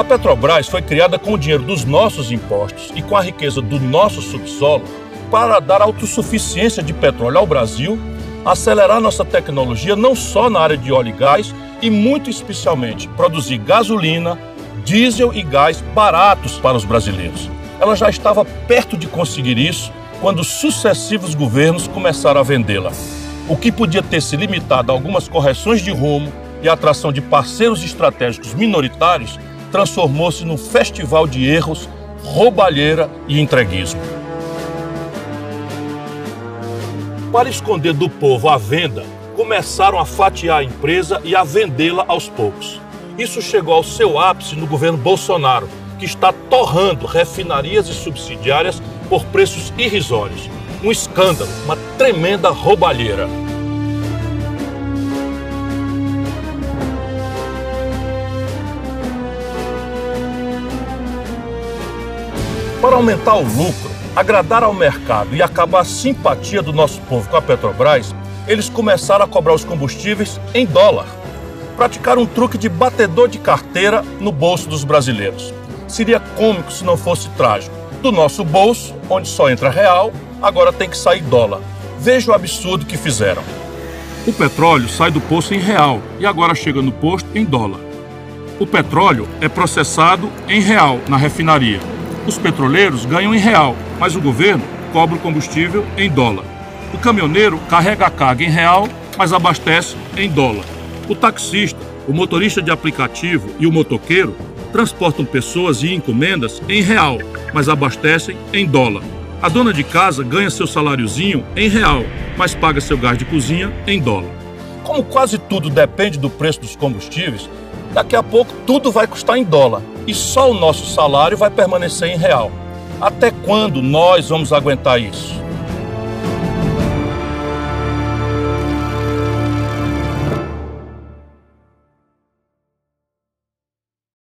A Petrobras foi criada com o dinheiro dos nossos impostos e com a riqueza do nosso subsolo para dar autossuficiência de petróleo ao Brasil, acelerar nossa tecnologia não só na área de óleo e gás, e muito especialmente produzir gasolina, diesel e gás baratos para os brasileiros. Ela já estava perto de conseguir isso quando sucessivos governos começaram a vendê-la. O que podia ter se limitado a algumas correções de rumo e a atração de parceiros estratégicos minoritários transformou-se num festival de erros, roubalheira e entreguismo. Para esconder do povo a venda, começaram a fatiar a empresa e a vendê-la aos poucos. Isso chegou ao seu ápice no governo Bolsonaro, que está torrando refinarias e subsidiárias por preços irrisórios. Um escândalo, uma tremenda roubalheira. Para aumentar o lucro, agradar ao mercado e acabar a simpatia do nosso povo com a Petrobras, eles começaram a cobrar os combustíveis em dólar. Praticaram um truque de batedor de carteira no bolso dos brasileiros. Seria cômico se não fosse trágico. Do nosso bolso, onde só entra real, agora tem que sair dólar. Veja o absurdo que fizeram. O petróleo sai do poço em real e agora chega no posto em dólar. O petróleo é processado em real na refinaria. Os petroleiros ganham em real, mas o governo cobra o combustível em dólar. O caminhoneiro carrega a carga em real, mas abastece em dólar. O taxista, o motorista de aplicativo e o motoqueiro transportam pessoas e encomendas em real, mas abastecem em dólar. A dona de casa ganha seu saláriozinho em real, mas paga seu gás de cozinha em dólar. Como quase tudo depende do preço dos combustíveis, daqui a pouco tudo vai custar em dólar e só o nosso salário vai permanecer em real. Até quando nós vamos aguentar isso?